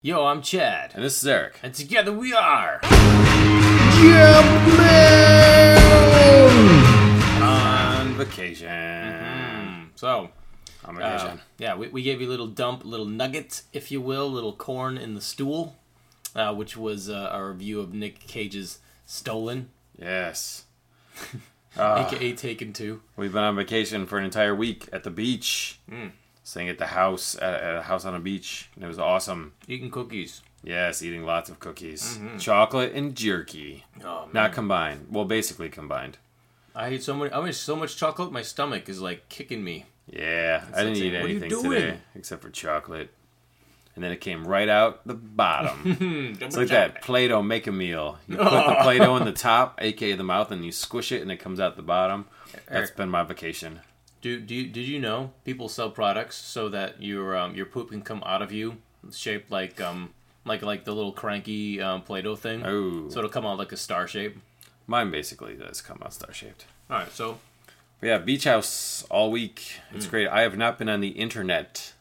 Yo, I'm Chad. And this is Eric. And together we are Yeah, man! On vacation. Mm, so On uh, vacation. yeah, we, we gave you a little dump, little nugget, if you will, little corn in the stool, uh, which was uh, our review of Nick Cage's Stolen, yes. Aka Taken Two. we've been on vacation for an entire week at the beach. Mm. Staying at the house, at, at a house on a beach. And it was awesome. Eating cookies. Yes, eating lots of cookies. Mm-hmm. Chocolate and jerky. Oh man, Not combined. Well, basically combined. I ate so much. I ate so much chocolate. My stomach is like kicking me. Yeah, I didn't eat saying, "What are you anything today except for chocolate. And then it came right out the bottom. It's like that Play-Doh make a meal. You put the Play-Doh in the top, aka the mouth, and you squish it, and it comes out the bottom. That's been my vacation. Do, do you, did you know people sell products so that your um, your poop can come out of you shaped like um like like the little cranky um, Play-Doh thing? Oh, So it'll come out like a star shape. mine basically does come out star shaped. All right, so yeah, beach house all week. It's Hmm. great. I have not been on the internet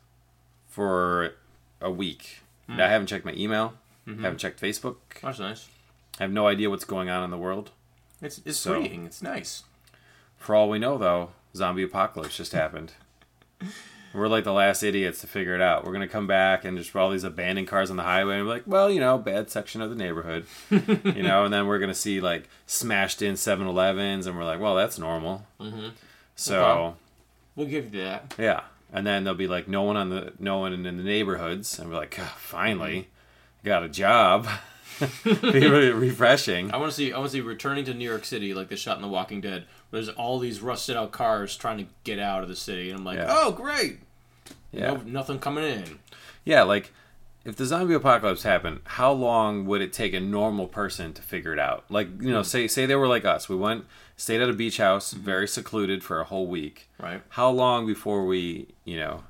for a week. Hmm. I haven't checked my email. Mm-hmm. Haven't checked Facebook. that's nice. I have no idea what's going on in the world. It's it's So- freeing. It's nice. For all we know, though, zombie apocalypse just happened. We're like the last idiots to figure it out. We're gonna come back and just all these abandoned cars on the highway, and we're like, well, you know, bad section of the neighborhood, you know, and then we're gonna see like smashed in 7-Elevens, and we're like, well, that's normal. Mhm. So Okay. We'll give you that. yeah, and then there'll be like no one on the no one in the neighborhoods, and we're like, "Ah, finally, got a job. be really refreshing. I want to see. I want to see returning to New York City like the shot in The Walking Dead. Where there's all these rusted out cars trying to get out of the city, and I'm like, Yeah. oh great, Yeah. no, nothing coming in. Yeah, like if the zombie apocalypse happened, how long would it take a normal person to figure it out? Like, you know, say say they were like us. We went stayed at a beach house, mm-hmm. very secluded for a whole week. Right. How long before we, you know,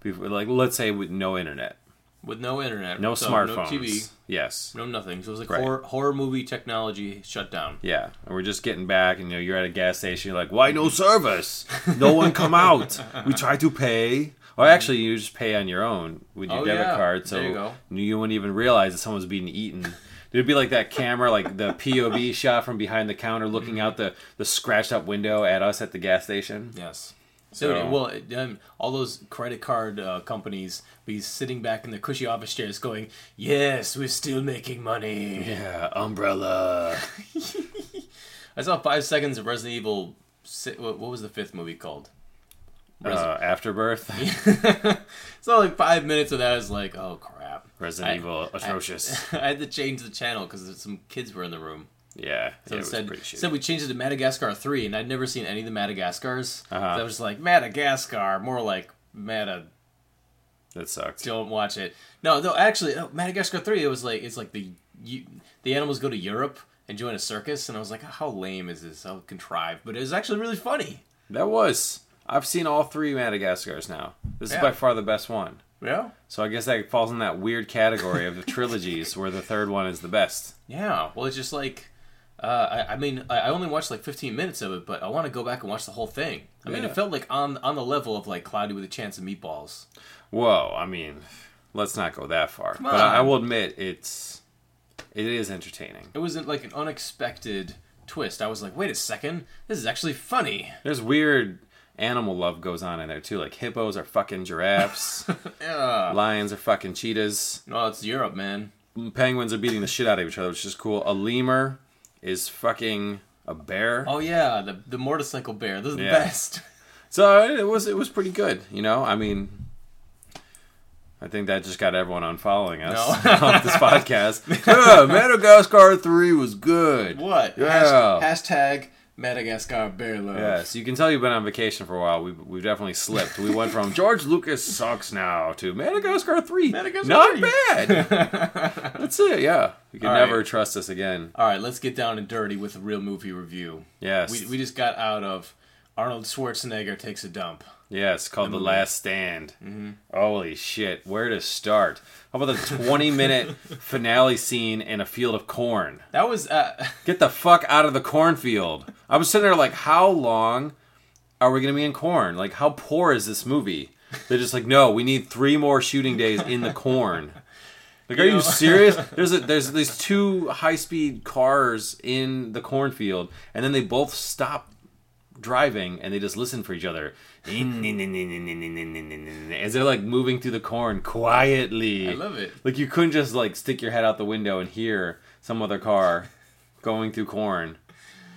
before, like let's say with no internet, With no internet, no so smartphones. no TV, Yes. no nothing. So it was like Right. horror, horror movie technology shut down. Yeah, and we're just getting back, and you know, you're at a gas station. You're like, "Why no service? No one come out. We try to pay, or actually, you just pay on your own with your Oh, debit yeah. card, so you you wouldn't even realize that someone's being eaten." It'd be like that camera, like the POV shot from behind the counter, looking mm-hmm. out the the scratched up window at us at the gas station. Yes. So- well, it- um, all those credit card uh, companies be sitting back in their cushy office chairs, going, "Yes, we're still making money." Yeah, umbrella. I saw five seconds of Resident Evil. What was the fifth movie called? Uh, Afterbirth, so like five minutes of that is like, oh crap. Resident I- Evil, atrocious. I had to change the channel because some kids were in the room. Yeah, So yeah, it it said, said we changed it to Madagascar 3, and I'd never seen any of the Madagascars. Uh-huh. So I was just like, Madagascar, more like Mada, that sucked. don't watch it. No, no, actually, no, Madagascar 3, it was like, it's like the you, the animals go to Europe and join a circus, and I was like, how lame is this? How contrived. But it was actually really funny. That was. I've seen all three Madagascars now. This Yeah. is by far the best one. Yeah? So I guess that falls in that weird category of the trilogies where the third one is the best. Yeah, well, it's just like, uh, I, I mean, I, only watched like 15 minutes of it, but I want to go back and watch the whole thing. I mean, it felt like on on the level of like Cloudy with a Chance of Meatballs. Whoa, I mean, let's not go that far. But I, I will admit it's it is entertaining. It wasn't like an unexpected twist. I was like, wait a second, this is actually funny. There's weird animal love goes on in there too. Like hippos are fucking giraffes, Yeah. lions are fucking cheetahs, No, it's Europe, man. penguins are beating the shit out of each other, which is cool. A lemur is fucking a bear. Oh yeah, the the motorcycle bear. This is the best. So it was it was pretty good, you know. I mean, I think that just got everyone unfollowing us No. off this podcast. yeah, Madagascar three was good. What? Yeah. Hasht- hashtag Madagascar bear love. Yeah, so you can tell you've been on vacation for a while. We've, we've definitely slipped. We went from George Lucas sucks now to Madagascar 3. Madagascar Not 3. bad. That's it, yeah. You can All never right. trust us again. All right, let's get down and dirty with a real movie review. Yes. We we just got out of Arnold Schwarzenegger takes a dump. Yes, called The, movie. Last Stand. Holy shit, where to start? How about the 20 minute finale scene in a field of corn? That was uh, Get the fuck out of the cornfield. I was sitting there like, how long are we going to be in corn? Like, how poor is this movie? They're just like, no, we need three more shooting days in the corn. Like, are You you serious? There's a, there's these two high speed cars in the cornfield, and then they both stop driving and they just listen for each other as they're like moving through the corn quietly. I love it. Like you couldn't just like stick your head out the window and hear some other car going through corn.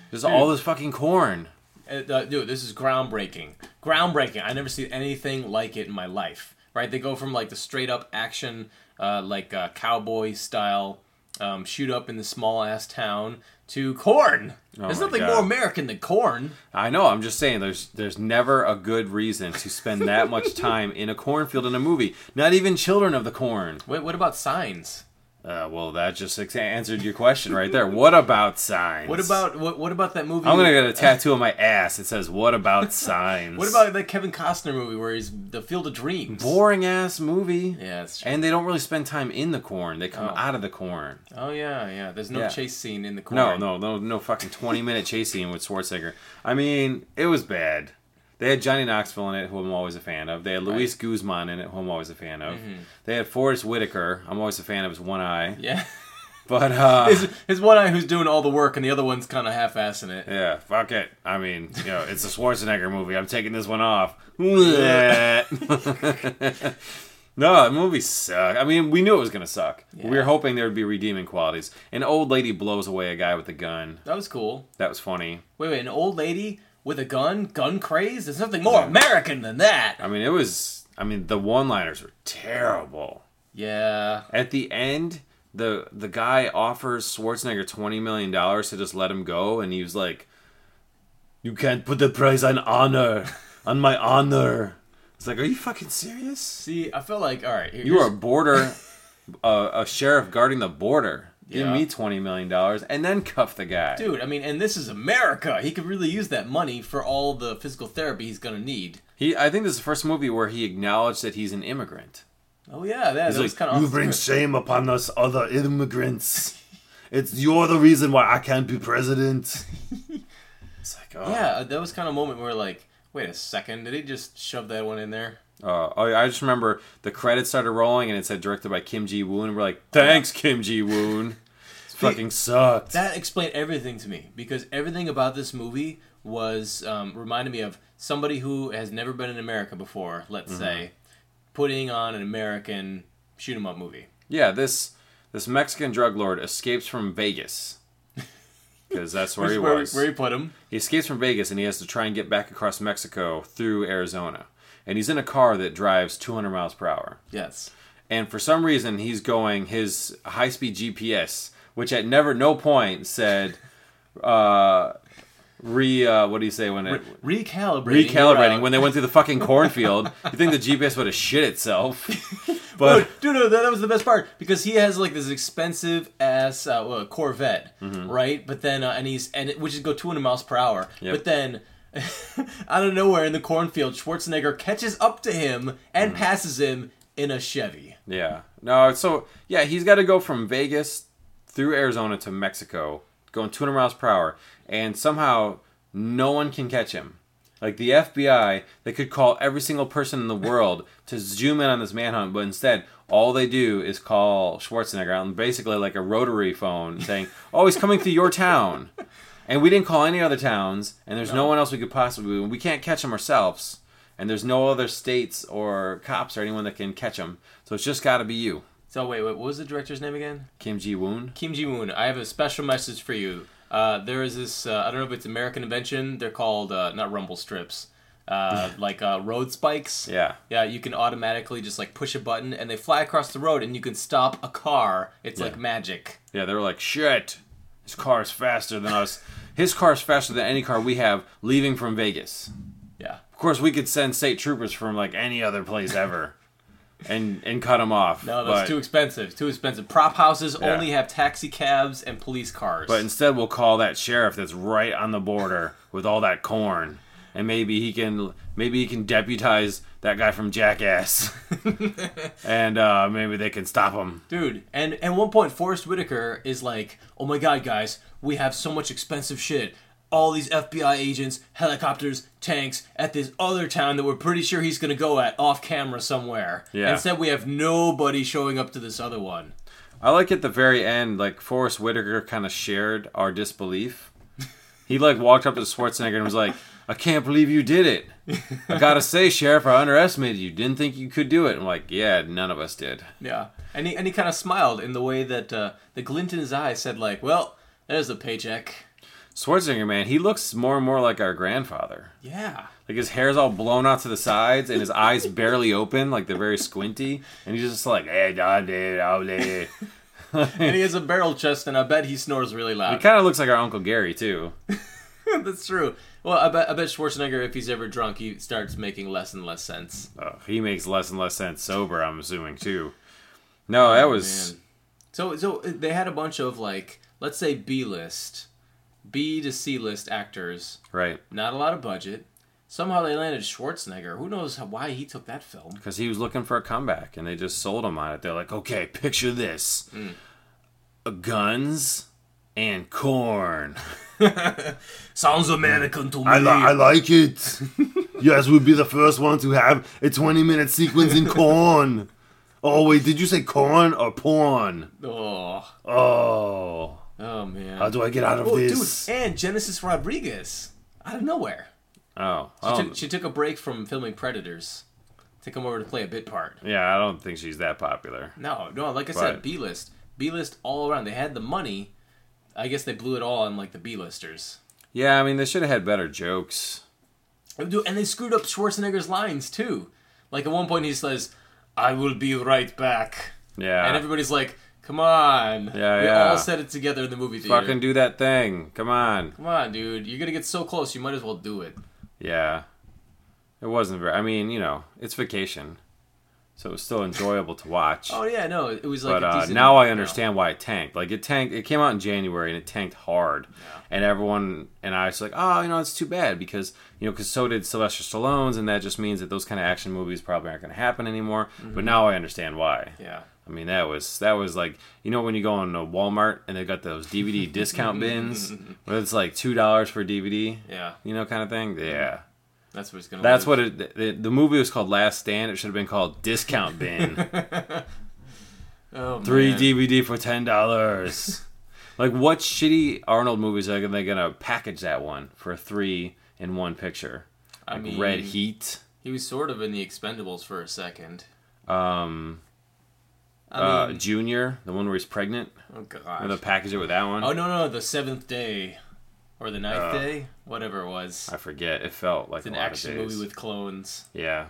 There's all this fucking corn. Uh, uh, dude, this is groundbreaking. Groundbreaking. I never seen anything like it in my life. Right? They go from like the straight up action, uh, like uh, cowboy style, um, shoot up in the small ass town to corn. Oh there's nothing God. more American than corn. I know. I'm just saying. There's there's never a good reason to spend that much time in a cornfield in a movie. Not even Children of the Corn. Wait, what about signs? Uh, well, that just ex- answered your question right there. What about signs? What about what, what about that movie? I'm gonna get a tattoo on my ass. It says, "What about signs?" What about that Kevin Costner movie where he's the Field of Dreams? boring ass movie? Yeah, that's true. And they don't really spend time in the corn. They come Oh. out of the corn. Oh yeah, yeah. There's no Yeah. chase scene in the corn. No, no, no, no fucking 20 minute chase scene with Schwarzenegger. I mean, it was bad. They had Johnny Knoxville in it, who I'm always a fan of. They had Luis Guzman in it, who I'm always a fan of. Mm-hmm. They had Forest Whitaker. I'm always a fan of his one eye. Yeah. But, uh, his, his one eye who's doing all the work and the other one's kind of half-assing it. yeah, fuck it. I mean, you know, it's a Schwarzenegger movie. I'm taking this one off. no, the movie sucked. I mean, we knew it was going to suck. We were hoping there would be redeeming qualities. An old lady blows away a guy with a gun. That was cool. That was funny. Wait, wait, an old lady with a gun, gun craze? There's nothing more American than that. I mean, it was. I mean, the one-liners were terrible. Yeah. At the end, the the guy offers Schwarzenegger twenty million dollars to just let him go, and he was like, "You can't put the price on honor, on my honor." It's like, are you fucking serious? See, I feel like all right. here- You are a border, uh, a sheriff guarding the border. Give Yeah. me twenty million dollars, and then cuff the guy. dude. I mean, and this is America. He could really use that money for all the physical therapy he's gonna need. He, I think this is the first movie where he acknowledged that he's an immigrant. Oh yeah, that, that was kind of you bring shame upon us other immigrants. It's you're the reason why I can't be president. it's like, oh. Yeah, that was kind of a moment where like, wait a second, did he just shove that one in there? Uh, oh, I just remember the credits started rolling and it said directed by Kim Ji Woon. And we're like, thanks, Kim Ji Woon. Fucking sucked. That explained everything to me because everything about this movie was um, reminded me of somebody who has never been in America before. Let's Mm-hmm. say, putting on an American shoot 'em up movie. yeah, this this Mexican drug lord escapes from Vegas because that's where he where, was. where he put him. He escapes from Vegas and he has to try and get back across Mexico through Arizona. And he's in a car that drives 200 miles per hour. Yes. and for some reason he's going his high speed GPS, which at never no point said uh re uh what do you say when it Recalibrating. recalibrating when they went through the fucking cornfield. you think the GPS would have shit itself. But dude, no, that, that was the best part because he has like this expensive ass uh, Corvette, right? But then uh, and he's and it, which is go 200 miles per hour. Yep. But then out of nowhere in the cornfield, Schwarzenegger catches up to him and passes him in a Chevy. yeah. No, so yeah, he's got to go from Vegas through Arizona to Mexico, going 200 miles per hour, and somehow no one can catch him. Like the FBI, they could call every single person in the world to zoom in on this manhunt, but instead, all they do is call Schwarzenegger on basically like a rotary phone saying, Oh, he's coming through your town. And we didn't call any other towns, and there's no, one else we could possibly. We can't catch him ourselves, and there's no other states or cops or anyone that can catch him. So it's just got to be you, So wait, wait, what was the director's name again? Kim Ji Woon. Kim Ji Woon. I have a special message for you. Uh, there is this. Uh, I don't know if it's American invention. They're called uh, not rumble strips, uh, like uh, road spikes. Yeah, Yeah, you can automatically just like push a button and they fly across the road and you can stop a car. It's Yeah. like magic. yeah. They were like, "Shit, his car is faster than us. His car is faster than any car we have leaving from Vegas." Yeah. Of course, we could send state troopers from like any other place ever, and and cut them off. No, that's but, too expensive. Too expensive. Prop houses Yeah. only have taxi cabs and police cars. But instead, we'll call that sheriff that's right on the border with all that corn, and maybe he can maybe he can deputize that guy from Jackass, and uh, maybe they can stop him. Dude, and at one point, Forest Whitaker is like, "Oh my god, guys, we have so much expensive shit. All these FBI agents, helicopters, tanks at this other town that we're pretty sure he's gonna go at off camera somewhere. Yeah. Instead, we have nobody showing up to this other one. I like at the very end, like Forest Whitaker kind of shared our disbelief. He like walked up to Schwarzenegger and was like, "I can't believe you did it. I gotta say, Sheriff, I underestimated you. Didn't think you could do it." I'm like, "Yeah, none of us did." Yeah, and he and he kind of smiled in the way that uh, the glint in his eye said, like, "Well, there's a paycheck." Schwarzenegger, man, he looks more and more like our grandfather. Yeah. Like his hair's all blown out to the sides and his eyes barely open, like they're very squinty, and he's just like, "Hey, daddy, daddy." and he has a barrel chest, and I bet he snores really loud. He kind of looks like our Uncle Gary too. That's true. Well, I bet I bet Schwarzenegger, if he's ever drunk, he starts making less and less sense. Oh, he makes less and less sense sober. I'm assuming too. No, oh, that was Man. So so uh, they had a bunch of like, let's say B list, B to C list actors. right Not a lot of budget. Somehow they landed Schwarzenegger. Who knows how, why he took that film? because he was looking for a comeback, and they just sold him on it. They're like, "Okay, picture this: Uh, guns and corn." Sounds American to me. I, li- I like it. yes, we'll be the first one to have a 20 minute sequence in corn. Oh, wait, did you say corn or porn? oh, Oh, oh man. how do I get out of oh, this? dude, and Genesis Rodriguez out of nowhere. Oh, She, oh, took, she took a break from filming Predators to come over to play a bit part. yeah. I don't think she's that popular. No, no, like I said, B list, B list all around. They had the money. I guess they blew it all on like the B listers. Yeah, I mean, they should have had better jokes. Oh, dude, And they screwed up Schwarzenegger's lines too. Like at one point he says, "I will be right back," Yeah, and everybody's like, "Come on!" Yeah, we yeah. all said it together in the movie theater. fucking do that thing. Come on. Come on, dude. You're gonna get so close. You might as well do it. Yeah, it wasn't very. I mean, you know, it's vacation, so it was still enjoyable to watch. Oh yeah, no, it was like. but uh, now I understand why it tanked. Like it tanked. It came out in January and it tanked hard. yeah. And everyone and I was like, oh, you know, it's too bad because you know, because so did Sylvester Stallone's, and that just means that those kind of action movies probably aren't going to happen anymore. Mm-hmm. But now I understand why. Yeah. I mean, that was that was like you know when you go on a Walmart and they got those DVD discount bins where it's like two dollars for a DVD, Yeah. you know, kind of thing. Yeah. That's what it's gonna. That's live. what it. The, the movie was called Last Stand. It should have been called Discount Bin. Oh, Three man. DVD for ten dollars. like, what shitty Arnold movies are they gonna package that one for three in one picture? I Like mean, Red Heat. He was sort of in the Expendables for a second. Um, I uh, Junior, the one where he's pregnant. oh god. they package it with that one. Oh no no the seventh day, or the ninth Uh, day, whatever it was. I forget. It felt like It's an lot action of days. movie with clones. yeah.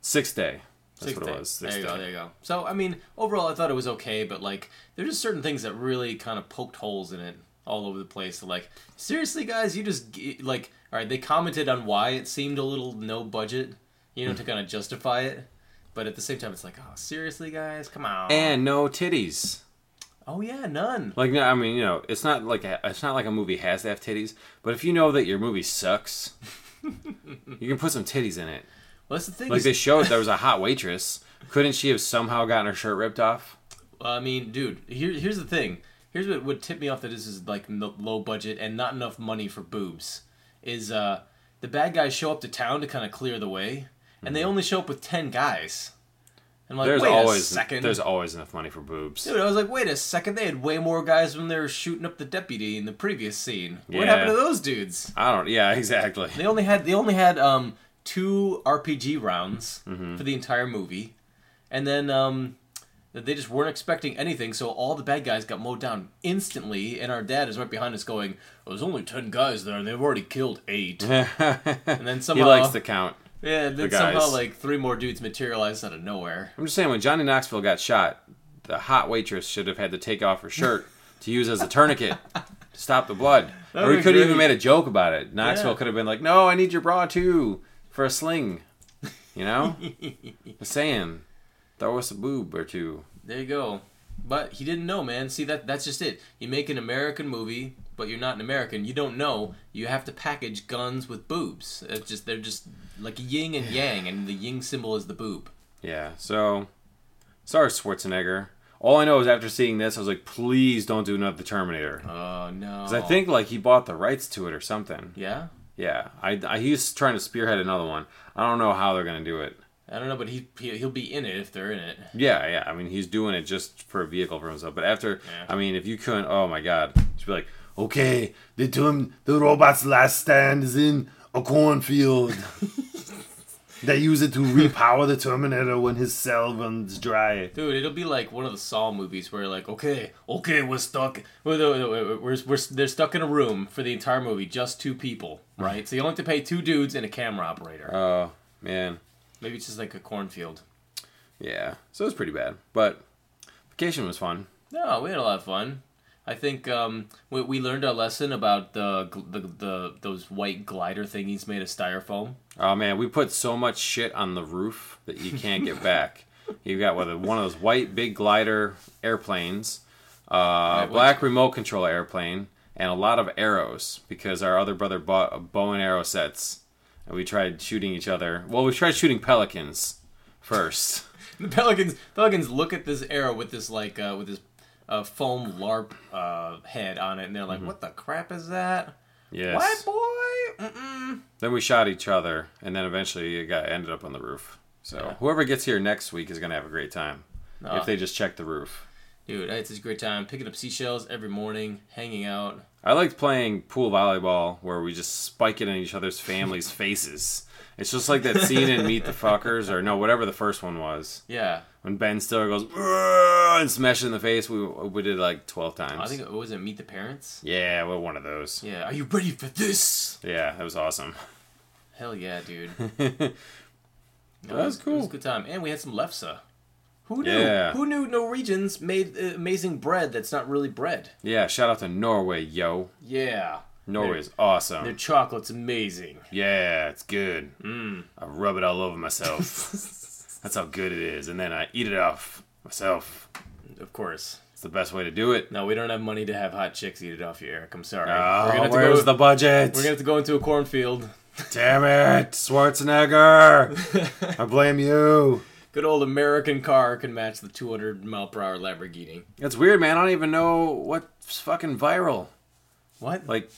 Sixth Day. That's Sixth what day. it was. There Sixth you go. There you go. So I mean, overall, I thought it was okay, but like, there's just certain things that really kind of poked holes in it all over the place. Like, seriously, guys, you just like, all right, they commented on why it seemed a little no budget, you know, to kind of justify it. But at the same time, it's like, oh, seriously, guys, come on. And no titties. oh yeah, none. Like no, I mean, you know, it's not like a, it's not like a movie has to have titties, but if you know that your movie sucks, you can put some titties in it. Well, that's the thing. Like is- they showed there was a hot waitress. Couldn't she have somehow gotten her shirt ripped off? I mean, dude, here, here's the thing. Here's what would tip me off that this is like low budget and not enough money for boobs. Is uh, the bad guys show up to town to kind of clear the way, and they only show up with ten guys. And I'm like, there's wait always a second. there's always enough money for boobs. Dude, I was like, wait a second. They had way more guys when they were shooting up the deputy in the previous scene. What Yeah. happened to those dudes? I don't. Yeah, exactly. They only had they only had um two RPG rounds Mm-hmm. for the entire movie, and then um they just weren't expecting anything, so all the bad guys got mowed down instantly. And our dad is right behind us, going, "Oh, "There's only ten guys there, and they've already killed eight. and then somehow he likes to count. Yeah, and then the somehow like three more dudes materialized out of nowhere. I'm just saying when Johnny Knoxville got shot, the hot waitress should have had to take off her shirt to use as a tourniquet to stop the blood. That'd or he be could have even made a joke about it. Knoxville Yeah. could have been like, "No, I need your bra too for a sling." You know, just saying, throw us a boob or two. There you go. But he didn't know, man. See that that's just it. You make an American movie, but you're not an American. You don't know. You have to package guns with boobs. It's just they're just like yin and yang, and the yin symbol is the boob. Yeah. So, sorry, Schwarzenegger. All I know is after seeing this, I was like, please don't do another Terminator. Oh no. Because I think like he bought the rights to it or something. Yeah. Yeah, I, I he's trying to spearhead another one. I don't know how they're gonna do it. I don't know, but he he- he'll be in it if they're in it. Yeah, yeah. I mean, he's doing it just for a vehicle for himself. But after, Yeah. I mean, if you couldn't, oh my god, just be like, Okay, the term, the robot's last stand is in a cornfield. they use it to repower the Terminator when his cell runs dry. Dude, it'll be like one of the Saw movies where like, okay, okay, we're stuck. We're, we're, we're, we're, they're stuck in a room for the entire movie, just two people, right? so you only have to pay two dudes and a camera operator. oh man, Maybe it's just like a cornfield. yeah. So it was pretty bad, but vacation was fun. No, we had a lot of fun. I think um, we, we learned a lesson about the, the the those white glider thingies made of styrofoam. Oh man, we put so much shit on the roof that you can't get back. You got whether one of those white big glider airplanes, uh, black remote control airplane, and a lot of arrows because our other brother bought a bow and arrow sets, and we tried shooting each other. Well, we tried shooting pelicans first. The pelicans pelicans look at this arrow with this like uh, with this uh, foam larp uh, head on it, and they're like, "What the crap is that?" Yes. What boy? Mm-mm. Then we shot each other, and then eventually it got ended up on the roof. So Yeah. whoever gets here next week is gonna have a great time Oh, if they just check the roof. dude, it's a great time picking up seashells every morning, hanging out. I liked playing pool volleyball where we just spike it in each other's families' faces. It's just like that scene in Meet the Fuckers, or no, whatever the first one was, Yeah, when Ben Stiller goes and smashes in the face. We we did it like twelve times. I think it was it Meet the Parents. yeah, well, one of those. Yeah, are you ready for this? Yeah, that was awesome. Hell yeah, dude. That was It cool. was a good time, and we had some lefse. Who knew? Yeah. Who knew Norwegians made uh, amazing bread that's not really bread? Yeah, shout out to Norway, yo. Yeah. Norway is awesome. Their chocolate's amazing. Yeah, it's good. Mm. I rub it all over myself. That's how good it is, and then I eat it off myself. Of course. It's the best way to do it. No, we don't have money to have hot chicks eat it off you, Eric. I'm sorry. Oh, we're gonna have to where's go. the budget? We're gonna have to go into a cornfield. Damn it, Schwarzenegger! I blame you. Good old American car can match the 200 mile per hour Lamborghini. It's weird, man. I don't even know what's fucking viral. What? Like,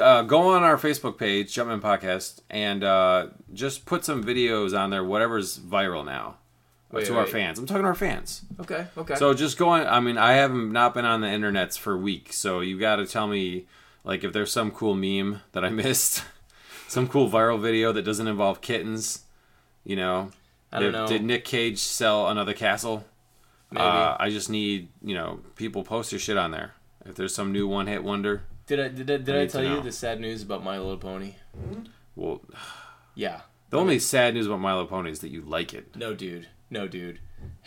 uh, go on our Facebook page, Jumpman Podcast, and uh, just put some videos on there, whatever's viral now. Wait, to our fans. I'm talking to our fans. Okay. Okay. So just go on. I mean, I haven't not been on the internets for weeks, so you got to tell me, like, if there's some cool meme that I missed, some cool viral video that doesn't involve kittens. You know, I don't did, know. did Nick Cage sell another castle? Maybe. Uh, I just need you know people post your shit on there. If there's some new one hit wonder, did I did I, did I I, tell you the sad news about My Little Pony? Hmm? well, Yeah. the only sad news about My Little Pony is that you like it. No, dude. No, dude.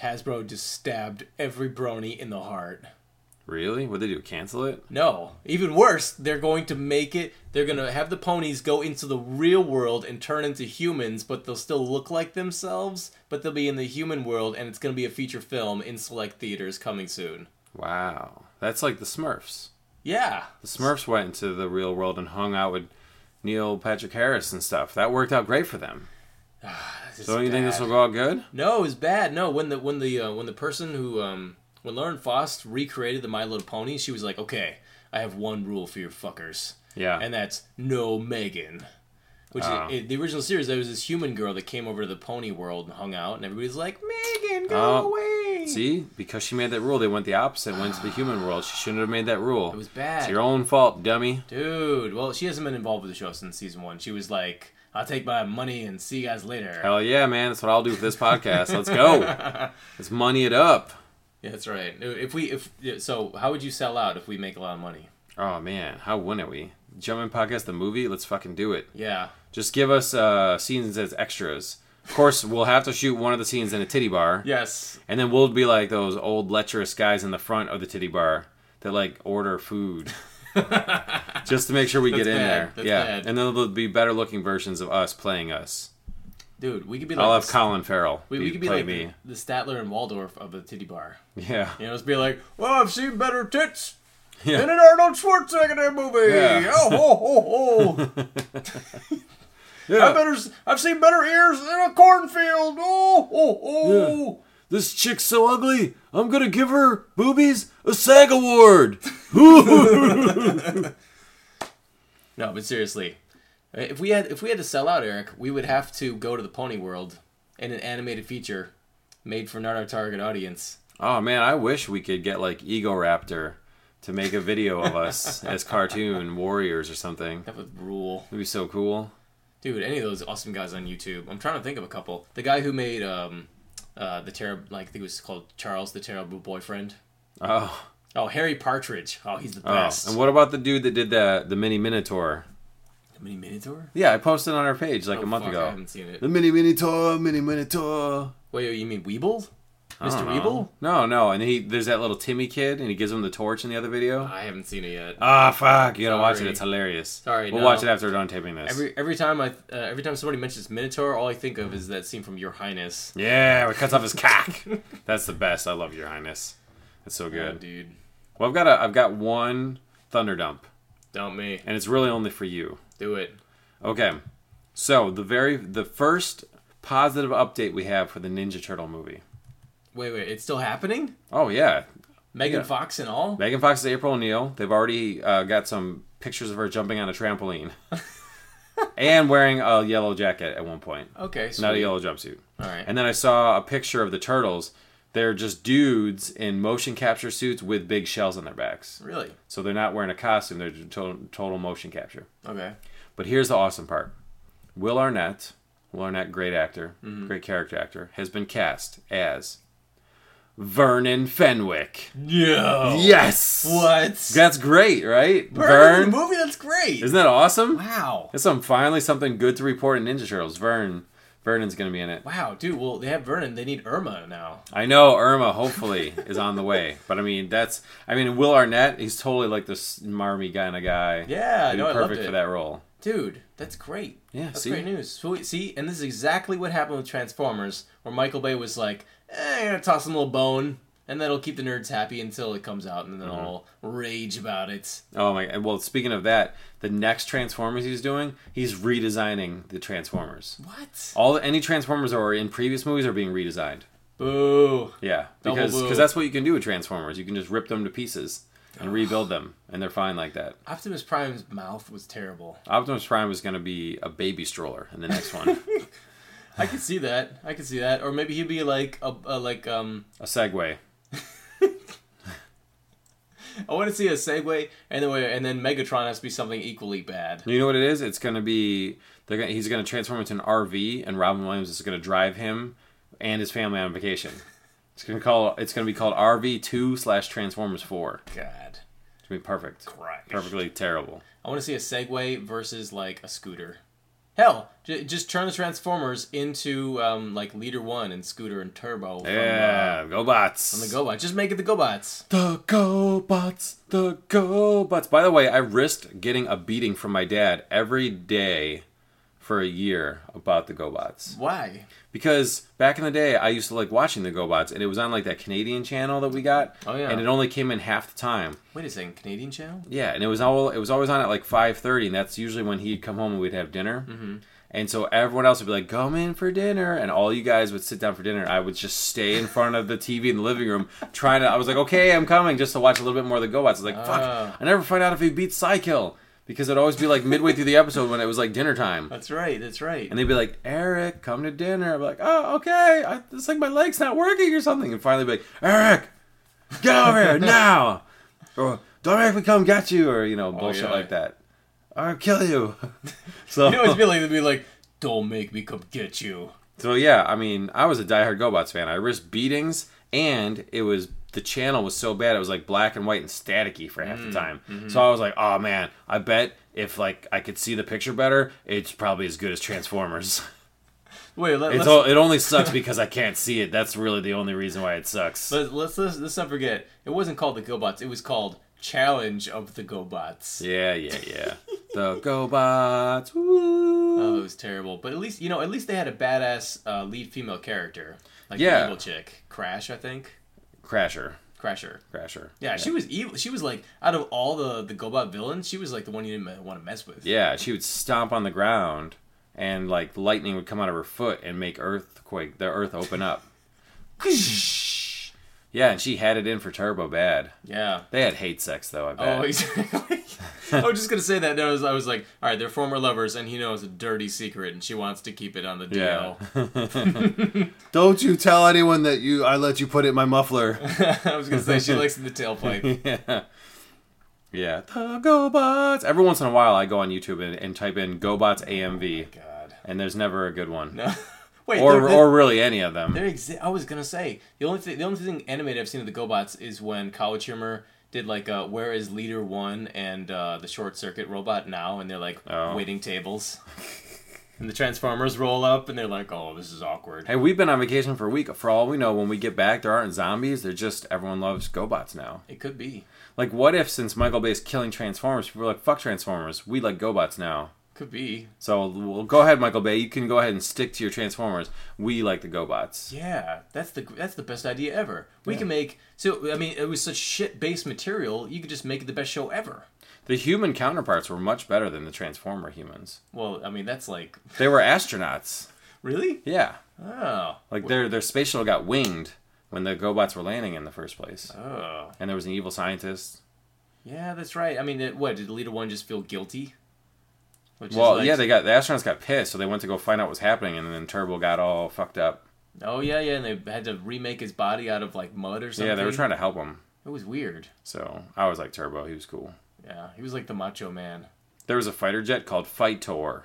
Hasbro just stabbed every brony in the heart. Really? What did they do? Cancel it? No, even worse, they're going to make it. They're going to have the ponies go into the real world and turn into humans, but they'll still look like themselves, but they'll be in the human world, and it's going to be a feature film in select theaters coming soon. Wow, that's like the Smurfs. Yeah. The Smurfs went into the real world and hung out with Neil Patrick Harris and stuff. That worked out great for them. This So is you think this will go out good? No, it was bad. No, when the when the uh, when the person who um when Lauren Faust recreated the My Little Pony, she was like, "Okay, I have one rule for your fuckers, Yeah. and that's no Megan." Which Oh. in the original series, there was this human girl that came over to the pony world and hung out, and everybody's like, "Megan, go Oh, away." See, because she made that rule, they went the opposite, went to the human world. She shouldn't have made that rule. it was bad, It's your own fault, dummy. dude. Well, she hasn't been involved with the show since season one. She was like, "I'll take my money and see you guys later." Hell yeah, man. That's what I'll do for this podcast. Let's go. Let's money it up. Yeah, that's right. If we if so, how would you sell out if we make a lot of money? Oh, man. How wouldn't we? Jumpin' Podcast, the movie? Let's fucking do it. Yeah. Just give us uh, scenes as extras. Of course, we'll have to shoot one of the scenes in a titty bar. Yes. And then we'll be like those old lecherous guys in the front of the titty bar that like order food just to make sure we That's get in bad. there. That's yeah, bad. and then there'll be better looking versions of us playing us. Dude, we could be like I'll have Colin Farrell. We, we could be like me. the Statler and Waldorf of the titty bar. Yeah, You know, just be like, "Well, I've seen better tits Yeah. than an Arnold Schwarzenegger movie. Yeah. Oh, ho, ho, ho. I yeah. better, s- I've seen better ears in a cornfield. Oh, oh, oh. This chick's so ugly. I'm gonna give her boobies a SAG award. No, but seriously, if we had if we had to sell out Eric, we would have to go to the Pony World in an animated feature made for not our target audience. Oh man, I wish we could get like Egoraptor to make a video of us as cartoon warriors or something. That would rule, That'd be so cool. dude. Any of those awesome guys on YouTube. I'm trying to think of a couple. The guy who made um, uh, the terrible, like I think it was called Charles the Terrible Boyfriend. Oh, Oh, Harry Partridge. Oh, he's the oh. best. And what about the dude that did the the mini Minotaur? The mini Minotaur? Yeah, I posted on our page like Oh, a month fuck, I haven't seen it. The mini minotaur, mini minotaur. Wait, you mean Weeble? Mr. know. Weeble? No, no, and he there's that little Timmy kid, and he gives him the torch in the other video. I haven't seen it yet. Ah, fuck! You gotta watch it. It's hilarious. Sorry, we'll no. watch it after we're done taping this. Every every time I uh, every time somebody mentions Minotaur, all I think of is that scene from Your Highness. yeah, where it cuts off his cock. That's the best. I love your highness. It's so Oh, good. dude. Well, I've got a, I've got one thunder dump, Don't me. and it's really only for you. Do it. Okay, so the very the first positive update we have for the Ninja Turtle movie. Wait, wait, it's still happening? Oh yeah, Megan Yeah. Fox and all? Megan Fox is April O'Neil. They've already uh, got some pictures of her jumping on a trampoline and wearing a yellow jacket at one point, Okay, sweet. not a yellow jumpsuit. All right. And then I saw a picture of the turtles. They're just dudes in motion capture suits with big shells on their backs. really? So they're not wearing a costume, they're just total, total motion capture. Okay. But here's the awesome part Will Arnett, Will Arnett, great actor, Mm-hmm. great character actor, has been cast as Vernon Fenwick. Yeah. Yes! What? That's great, right? Vern, Vern. the movie? That's great. Isn't that awesome? wow. That's some finally something good to report in Ninja Turtles. Vern. Vernon's gonna be in it. Wow, dude. Well, they have Vernon. They need Irma now. I know Irma hopefully is on the way, but I mean that's I mean Will Arnett he's totally like this smarmy kind of guy. Yeah, I He'd be know. I loved perfect it. for that role. Dude, that's great. Yeah, That's see? great news. So, see, and this is exactly what happened with Transformers, where Michael Bay was like, eh, I'm gonna toss him a little bone, and that'll keep the nerds happy until it comes out, and then Mm-hmm. I'll rage about it. Oh my! Well, speaking of that, the next Transformers he's doing, he's redesigning the Transformers. What? All any Transformers that were in previous movies are being redesigned. Boo. Yeah, because because that's what you can do with Transformers. You can just rip them to pieces and rebuild them, and they're fine like that. Optimus Prime's mouth was terrible. Optimus Prime is going to be a baby stroller in the next one. I could see that. I could see that. Or maybe he'd be like a, a like um. a Segway. I want to see a Segway, and then and then Megatron has to be something equally bad. You know what it is? It's going to be they're gonna, he's going to transform into an RV, and Robin Williams is going to drive him and his family on vacation. It's going to call it's going to be called RV two slash Transformers four. God. It's going to be perfect. Christ. Perfectly terrible. I want to see a Segway versus like a scooter. Hell, j- just turn the Transformers into um, like Leader One and Scooter and Turbo. From, Yeah, GoBots. uh, from the GoBots. Just make it the GoBots. The GoBots, the GoBots. By the way, I risked getting a beating from my dad every day for a year about the GoBots. Why? Because back in the day, I used to like watching the GoBots, and it was on like that Canadian channel that we got. Oh, yeah. And it only came in half the time. Wait a second, Canadian channel? Yeah, and it was all it was always on at like five thirty, and that's usually when he'd come home and we'd have dinner. Mm-hmm. And so everyone else would be like, "Come in for dinner," and all you guys would sit down for dinner. I would just stay in front of the TV in the living room, trying to. I was like, "Okay, I'm coming," just to watch a little bit more of the GoBots. I was like, Ah. "Fuck!" I never find out if he beats Cy-Kill because it'd always be like midway through the episode when it was like dinner time. That's right. That's right. And they'd be like, Eric, come to dinner. I'm like, oh, okay. I, it's like my leg's not working or something. And finally be like, Eric, get over here now. Or don't make me come get you. Or, you know, oh, bullshit yeah. like that. Or I'll kill you. so, you always feel like they'd be like, "Don't make me come get you." so, yeah, I mean, I was a diehard GoBots fan. I risked beatings, and it was, the channel was so bad. It was like black and white and staticky for half the time. So I was like, oh, man, I bet if, like, I could see the picture better, it's probably as good as Transformers. Wait, let, It's all, it only sucks because I can't see it. That's really the only reason why it sucks. let, let's let's let's not forget. It wasn't called the GoBots. It was called Challenge of the GoBots. yeah, yeah, yeah. the GoBots. Woo. Oh, it was terrible. But at least you know, at least they had a badass uh, lead female character, like Yeah. the evil chick, Crash, I think. Crasher, Crasher. Crasher. Yeah, she was evil. She was like out of all the the GoBot villains, she was like the one you didn't want to mess with. Yeah, she would stomp on the ground, and like lightning would come out of her foot and make earthquake, the earth open up. Yeah, and she had it in for Turbo bad. Yeah. They had hate sex though. I oh, bet. Oh, exactly. I was just gonna say that. I was, I was like, all right, they're former lovers, and he knows a dirty secret, and she wants to keep it on the Yeah. DL. Don't you tell anyone that you I let you put it in my muffler. I was gonna say she likes the tailpipe. yeah. Yeah. The GoBots. Every once in a while, I go on YouTube and, and type in GoBots AMV, oh God. and there's never a good one, No. Wait. or they're- they're- or really any of them. They're exi- I was gonna say the only thing the only thing animated I've seen of the GoBots is when College Humor did like uh, where is Leader One and uh, the Short Circuit Robot now, and they're like Oh. waiting tables, and the Transformers roll up, and they're like, oh, this is awkward. Hey, we've been on vacation for a week. For all we know, when we get back, there aren't zombies. They're just everyone loves GoBots now. It could be, Like, what if since Michael Bay's killing Transformers, people are like, "Fuck Transformers, we like GoBots now." Could be. So, well, go ahead, Michael Bay. You can go ahead and stick to your Transformers. We like the GoBots. Yeah, that's the that's the best idea ever. We can make so. I mean, it was such shit based material. You could just make it the best show ever. The human counterparts were much better than the Transformer humans. Well, I mean, that's like They were astronauts. really. Yeah, Oh, like their their space shuttle got winged when the GoBots were landing in the first place, oh, and there was an evil scientist. yeah, that's right. I mean, it, what did Leader One just feel guilty? Which Well, like- yeah, they got the astronauts got pissed, so they went to go find out what was happening, and then Turbo got all fucked up. Oh yeah, yeah, and they had to remake his body out of like mud or something. Yeah, they were trying to help him. It was weird. So I was like Turbo, he was cool. Yeah, he was like the Macho Man. There was a fighter jet called Fitor.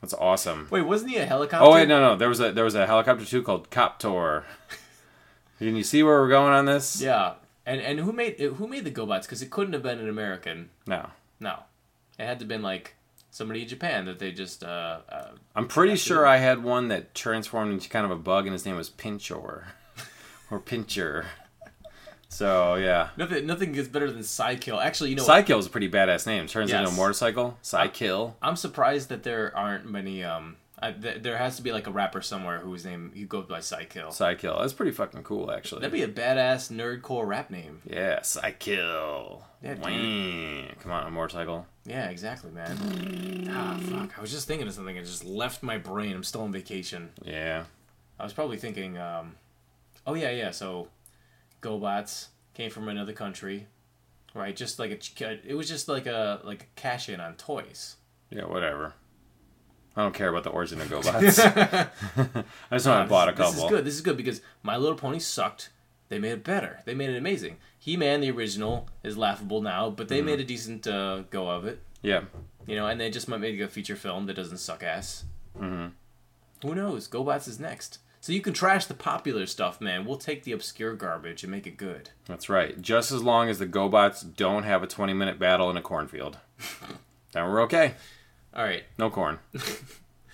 That's awesome. Wait, wasn't he a helicopter? Oh wait, no, no. There was a there was a helicopter too called Cop-Tur. Can you see where we're going on this? Yeah, and and who made who made the GoBots? Because it couldn't have been an American. No, No, it had to have been like somebody in Japan that they just. uh, uh I'm pretty sure I had one that transformed into kind of a bug, and his name was Pinchor, or Pincher. So yeah, Nothing nothing gets better than Cy-Kill. Actually, you know, Cy-Kill is a pretty badass name. Turns into a motorcycle. Cy-Kill. I'm surprised that there aren't many. Um, I, th- there has to be like a rapper somewhere whose name he goes by Cy-Kill. Cy-Kill. That's pretty fucking cool, actually. That'd be a badass nerdcore rap name. yeah, Cy-Kill. Yeah, dude. Come on, a motorcycle. Yeah, exactly, man. Ah, fuck. I was just thinking of something. It just left my brain. I'm still on vacation. Yeah. I was probably thinking, um, oh yeah, yeah. So, GoBots came from another country, right? Just like a, ch- it was just like a like a cash in on toys. Yeah, whatever. I don't care about the origin of GoBots. I just know I bought a couple. This is good. This is good because My Little Pony sucked. They made it better. They made it amazing. He Man, the original, is laughable now, but Mm-hmm. they made a decent uh, go of it. Yeah. You know, and they just might make a feature film that doesn't suck ass. Mm-hmm. Who knows? GoBots is next. So you can trash the popular stuff, man. We'll take the obscure garbage and make it good. That's right. Just as long as the GoBots don't have a 20 minute battle in a cornfield. then we're okay. All right. No corn.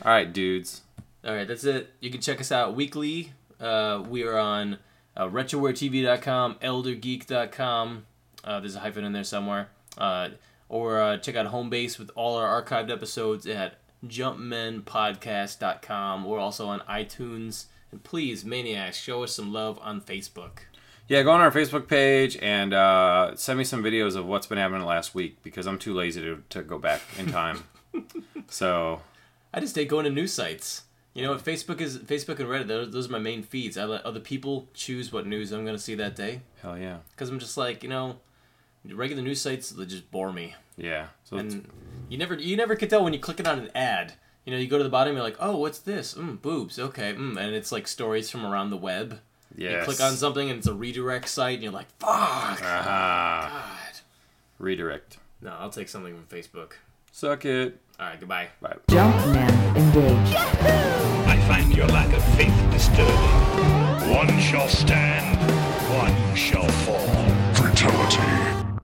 All right, dudes. All right, that's it. You can check us out weekly. Uh, we are on uh, RetroWareTV.com, ElderGeek.com. Uh, there's a hyphen in there somewhere. Uh, or uh, check out Homebase with all our archived episodes at JumpmenPodcast.com. We're also on iTunes. And please, Maniacs, show us some love on Facebook. Yeah, go on our Facebook page and uh, send me some videos of what's been happening last week because I'm too lazy to, to go back in time. so, I just hate going to news sites. You know, Facebook is Facebook and Reddit. Those, those are my main feeds. I let other people choose what news I'm going to see that day hell yeah. because I'm just like, you know, regular news sites they just bore me. Yeah. So, and you never you never can tell when you click it on an ad. You know, you go to the bottom, you're like, oh, what's this? Mm, boobs. Okay. Mm, and it's like stories from around the web. yes. You click on something and it's a redirect site, and you're like, fuck. Aha. God. Redirect. No, I'll take something from Facebook. Suck it. All right, goodbye. Bye. Jumpman engaged. I find your lack of faith disturbing. One shall stand, one shall fall.